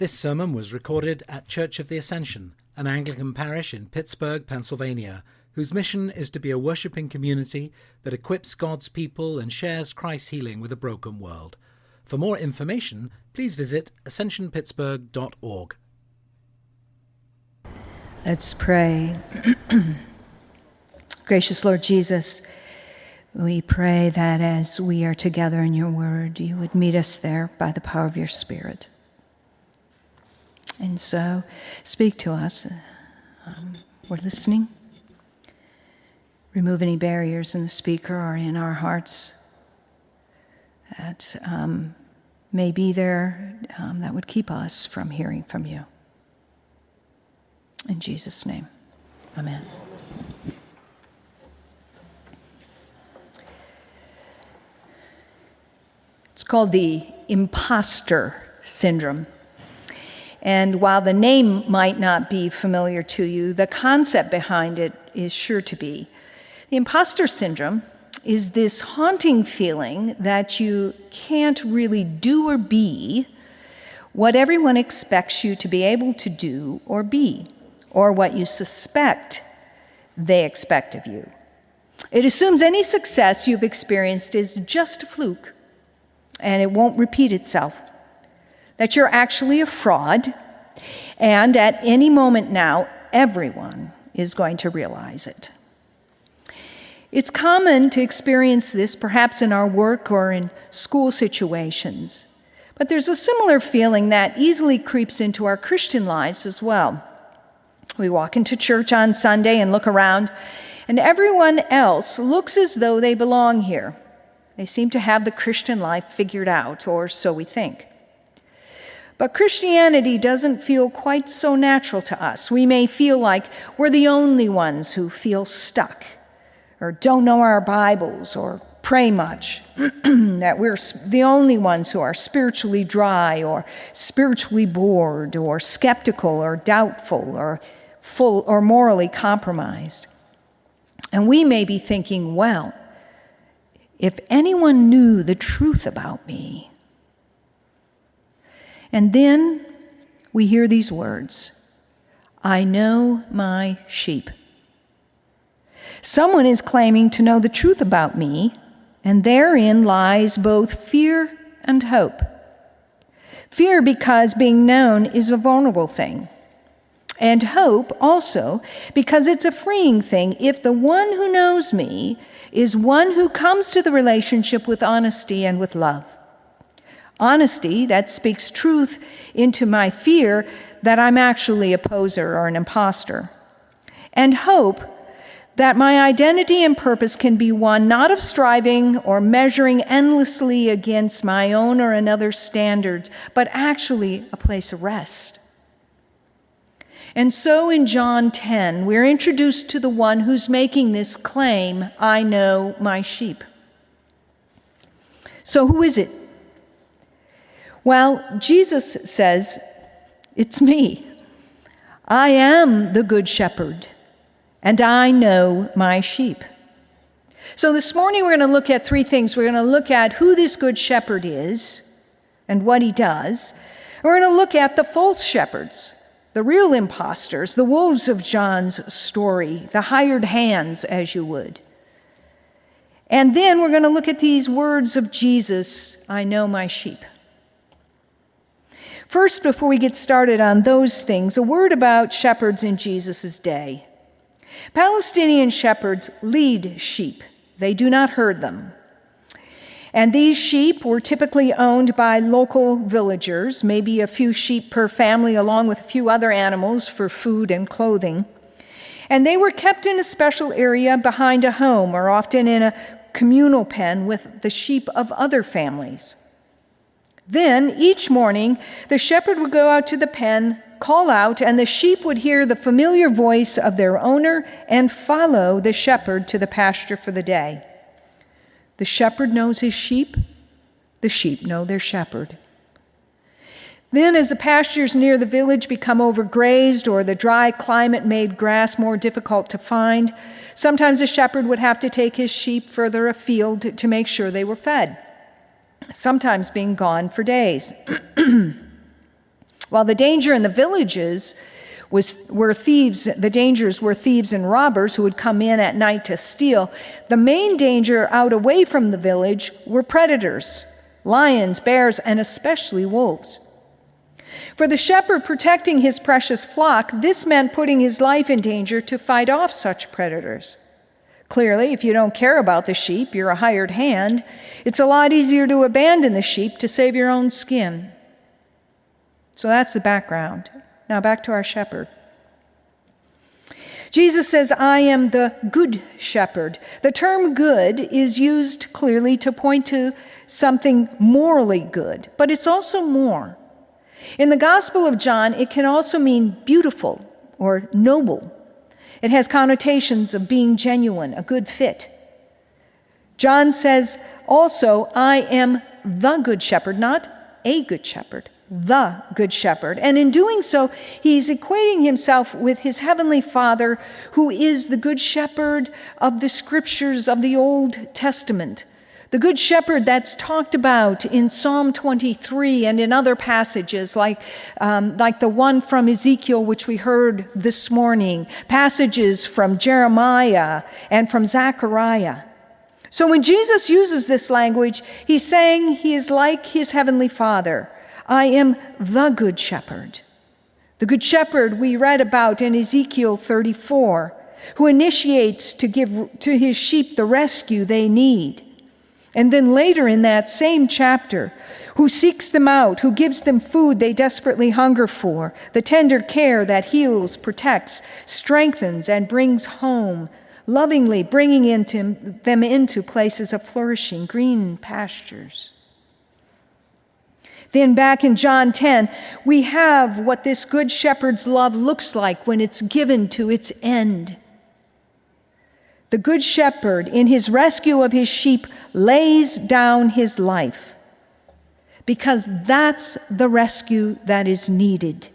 This sermon was recorded at Church of the Ascension, an Anglican parish in Pittsburgh, Pennsylvania, whose mission is to be a worshipping community that equips God's people and shares Christ's healing with a broken world. For more information, please visit ascensionpittsburgh.org. Let's pray. Gracious Lord Jesus, we pray that as we are together in your word, you would meet us there by the power of your Spirit. And so, speak to us. Um, we're listening. Remove any barriers in the speaker or in our hearts that um, may be there um, that would keep us from hearing from you. In Jesus' name, amen. It's called the imposter syndrome. And while the name might not be familiar to you, the concept behind it is sure to be. The imposter syndrome is this haunting feeling that you can't really do or be what everyone expects you to be able to do or be, or what you suspect they expect of you. It assumes any success you've experienced is just a fluke and it won't repeat itself that you're actually a fraud, and at any moment now, everyone is going to realize it. It's common to experience this perhaps in our work or in school situations, but there's a similar feeling that easily creeps into our Christian lives as well. We walk into church on Sunday and look around, and everyone else looks as though they belong here. They seem to have the Christian life figured out, or so we think. But Christianity doesn't feel quite so natural to us. We may feel like we're the only ones who feel stuck, or don't know our Bibles, or pray much, that we're the only ones who are spiritually dry, or spiritually bored, or skeptical, or doubtful, or full, or morally compromised. And we may be thinking, well, if anyone knew the truth about me, and then we hear these words I know my sheep. Someone is claiming to know the truth about me, and therein lies both fear and hope. Fear because being known is a vulnerable thing. And hope also because it's a freeing thing if the one who knows me is one who comes to the relationship with honesty and with love. Honesty that speaks truth into my fear that I'm actually a poser or an impostor. And hope that my identity and purpose can be one not of striving or measuring endlessly against my own or another's standards, but actually a place of rest. And so in John 10, we're introduced to the one who's making this claim I know my sheep. So, who is it? Well, Jesus says, It's me. I am the good shepherd, and I know my sheep. So this morning we're going to look at three things. We're going to look at who this good shepherd is and what he does. We're going to look at the false shepherds, the real impostors, the wolves of John's story, the hired hands, as you would. And then we're going to look at these words of Jesus I know my sheep. First, before we get started on those things, a word about shepherds in Jesus' day. Palestinian shepherds lead sheep, they do not herd them. And these sheep were typically owned by local villagers, maybe a few sheep per family, along with a few other animals for food and clothing. And they were kept in a special area behind a home or often in a communal pen with the sheep of other families. Then each morning, the shepherd would go out to the pen, call out, and the sheep would hear the familiar voice of their owner and follow the shepherd to the pasture for the day. The shepherd knows his sheep, the sheep know their shepherd. Then, as the pastures near the village become overgrazed or the dry climate made grass more difficult to find, sometimes the shepherd would have to take his sheep further afield to make sure they were fed sometimes being gone for days. While the danger in the villages was were thieves, the dangers were thieves and robbers who would come in at night to steal. The main danger out away from the village were predators, lions, bears, and especially wolves. For the shepherd protecting his precious flock, this meant putting his life in danger to fight off such predators. Clearly, if you don't care about the sheep, you're a hired hand. It's a lot easier to abandon the sheep to save your own skin. So that's the background. Now back to our shepherd. Jesus says, I am the good shepherd. The term good is used clearly to point to something morally good, but it's also more. In the Gospel of John, it can also mean beautiful or noble. It has connotations of being genuine, a good fit. John says also, I am the good shepherd, not a good shepherd, the good shepherd. And in doing so, he's equating himself with his heavenly Father, who is the good shepherd of the scriptures of the Old Testament. The Good Shepherd that's talked about in Psalm 23 and in other passages, like, um, like the one from Ezekiel, which we heard this morning, passages from Jeremiah and from Zechariah. So when Jesus uses this language, he's saying he is like his heavenly Father. I am the Good Shepherd. The Good Shepherd we read about in Ezekiel 34, who initiates to give to his sheep the rescue they need. And then later in that same chapter, who seeks them out, who gives them food they desperately hunger for, the tender care that heals, protects, strengthens, and brings home, lovingly bringing into, them into places of flourishing green pastures. Then, back in John 10, we have what this good shepherd's love looks like when it's given to its end. The Good Shepherd, in his rescue of his sheep, lays down his life because that's the rescue that is needed.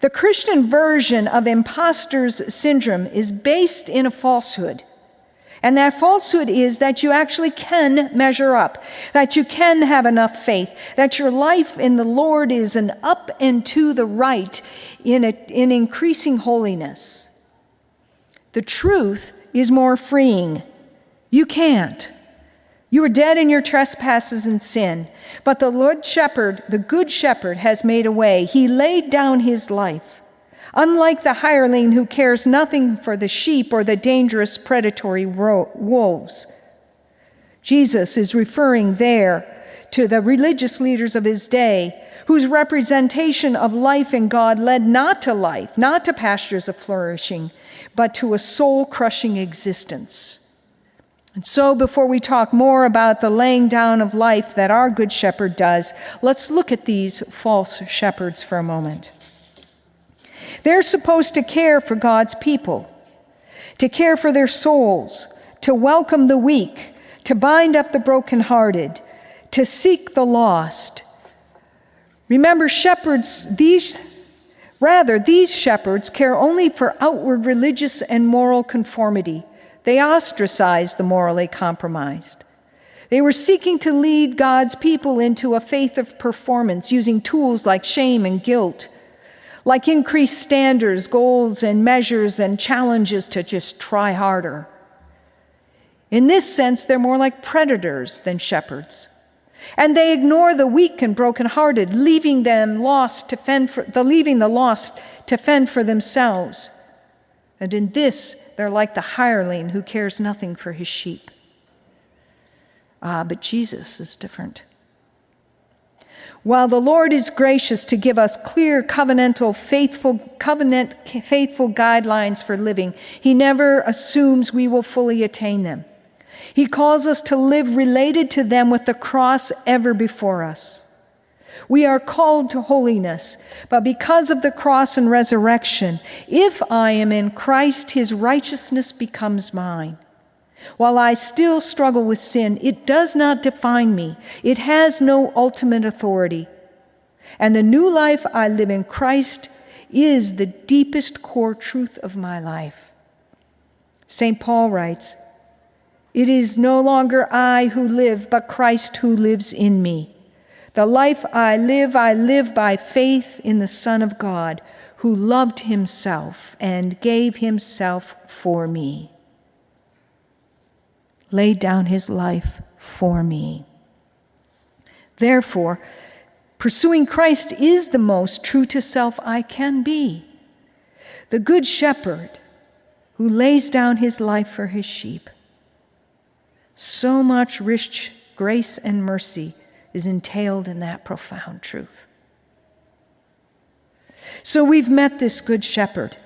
The Christian version of imposter's syndrome is based in a falsehood. And that falsehood is that you actually can measure up, that you can have enough faith, that your life in the Lord is an up and to the right in, a, in increasing holiness. The truth is more freeing. You can't. You are dead in your trespasses and sin. But the Lord Shepherd, the Good Shepherd, has made a way. He laid down his life. Unlike the hireling who cares nothing for the sheep or the dangerous predatory wolves. Jesus is referring there to the religious leaders of his day whose representation of life in God led not to life, not to pastures of flourishing, but to a soul crushing existence. And so, before we talk more about the laying down of life that our Good Shepherd does, let's look at these false shepherds for a moment. They're supposed to care for God's people, to care for their souls, to welcome the weak, to bind up the brokenhearted, to seek the lost. Remember, shepherds, these Rather, these shepherds care only for outward religious and moral conformity. They ostracize the morally compromised. They were seeking to lead God's people into a faith of performance using tools like shame and guilt, like increased standards, goals, and measures and challenges to just try harder. In this sense, they're more like predators than shepherds. And they ignore the weak and brokenhearted, leaving them lost to fend for the leaving the lost to fend for themselves. And in this, they're like the hireling who cares nothing for his sheep. Ah, but Jesus is different. While the Lord is gracious to give us clear covenantal faithful covenant faithful guidelines for living, he never assumes we will fully attain them. He calls us to live related to them with the cross ever before us. We are called to holiness, but because of the cross and resurrection, if I am in Christ, his righteousness becomes mine. While I still struggle with sin, it does not define me, it has no ultimate authority. And the new life I live in Christ is the deepest core truth of my life. St. Paul writes, it is no longer I who live, but Christ who lives in me. The life I live, I live by faith in the Son of God, who loved himself and gave himself for me. Laid down his life for me. Therefore, pursuing Christ is the most true to self I can be. The Good Shepherd who lays down his life for his sheep. So much rich grace and mercy is entailed in that profound truth. So we've met this Good Shepherd.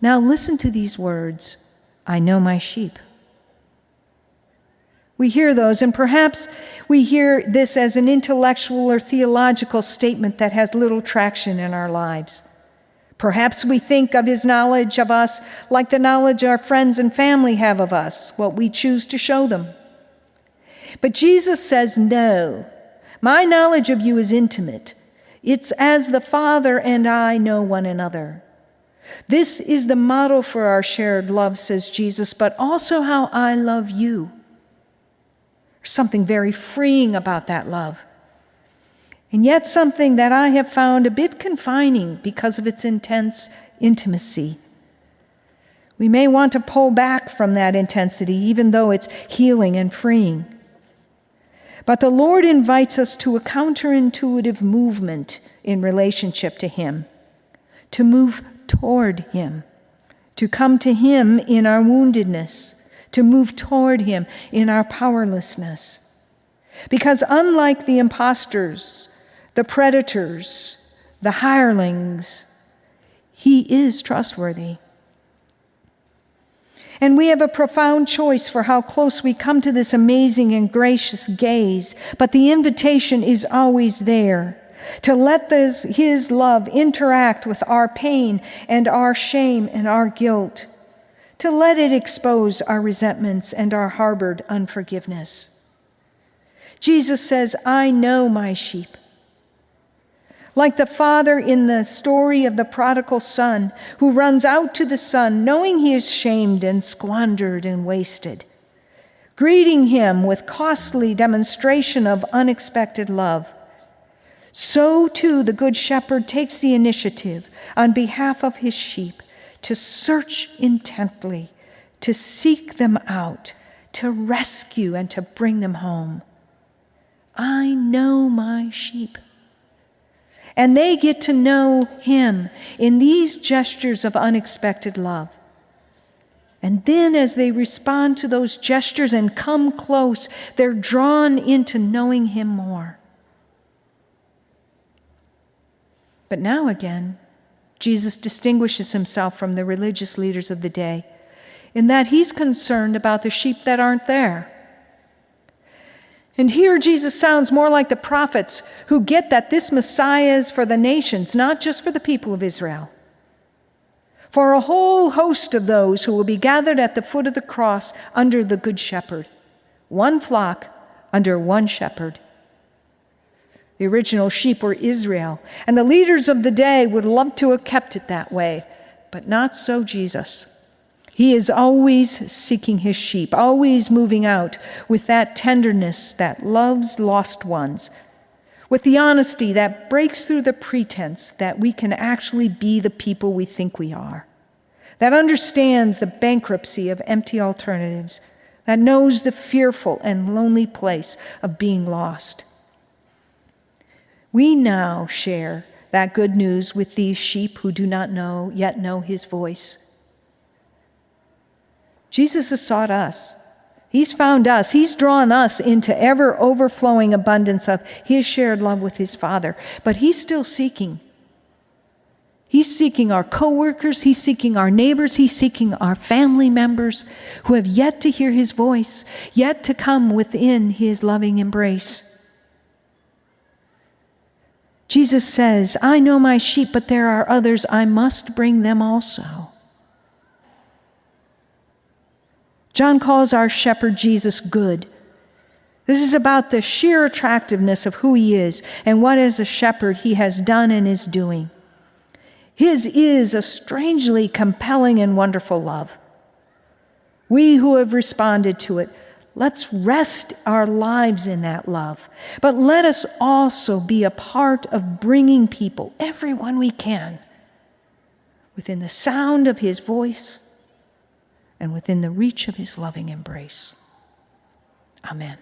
Now listen to these words I know my sheep. We hear those, and perhaps we hear this as an intellectual or theological statement that has little traction in our lives. Perhaps we think of his knowledge of us like the knowledge our friends and family have of us, what we choose to show them. But Jesus says, No, my knowledge of you is intimate. It's as the Father and I know one another. This is the model for our shared love, says Jesus, but also how I love you. There's something very freeing about that love. And yet, something that I have found a bit confining because of its intense intimacy. We may want to pull back from that intensity, even though it's healing and freeing. But the Lord invites us to a counterintuitive movement in relationship to Him, to move toward Him, to come to Him in our woundedness, to move toward Him in our powerlessness. Because unlike the impostors, the predators, the hirelings, He is trustworthy. And we have a profound choice for how close we come to this amazing and gracious gaze, but the invitation is always there to let this, His love interact with our pain and our shame and our guilt to let it expose our resentments and our harbored unforgiveness. Jesus says, I know my sheep. Like the father in the story of the prodigal son who runs out to the son knowing he is shamed and squandered and wasted, greeting him with costly demonstration of unexpected love. So too the good shepherd takes the initiative on behalf of his sheep to search intently, to seek them out, to rescue and to bring them home. I know my sheep. And they get to know him in these gestures of unexpected love. And then, as they respond to those gestures and come close, they're drawn into knowing him more. But now again, Jesus distinguishes himself from the religious leaders of the day in that he's concerned about the sheep that aren't there. And here Jesus sounds more like the prophets who get that this Messiah is for the nations, not just for the people of Israel. For a whole host of those who will be gathered at the foot of the cross under the Good Shepherd, one flock under one shepherd. The original sheep were Israel, and the leaders of the day would love to have kept it that way, but not so Jesus. He is always seeking his sheep, always moving out with that tenderness that loves lost ones, with the honesty that breaks through the pretense that we can actually be the people we think we are, that understands the bankruptcy of empty alternatives, that knows the fearful and lonely place of being lost. We now share that good news with these sheep who do not know, yet know his voice. Jesus has sought us. He's found us. He's drawn us into ever overflowing abundance of his shared love with his Father. But he's still seeking. He's seeking our coworkers, he's seeking our neighbors, he's seeking our family members who have yet to hear his voice, yet to come within his loving embrace. Jesus says, I know my sheep, but there are others. I must bring them also. John calls our shepherd Jesus good. This is about the sheer attractiveness of who he is and what, as a shepherd, he has done and is doing. His is a strangely compelling and wonderful love. We who have responded to it Let's rest our lives in that love. But let us also be a part of bringing people, everyone we can, within the sound of his voice and within the reach of his loving embrace. Amen.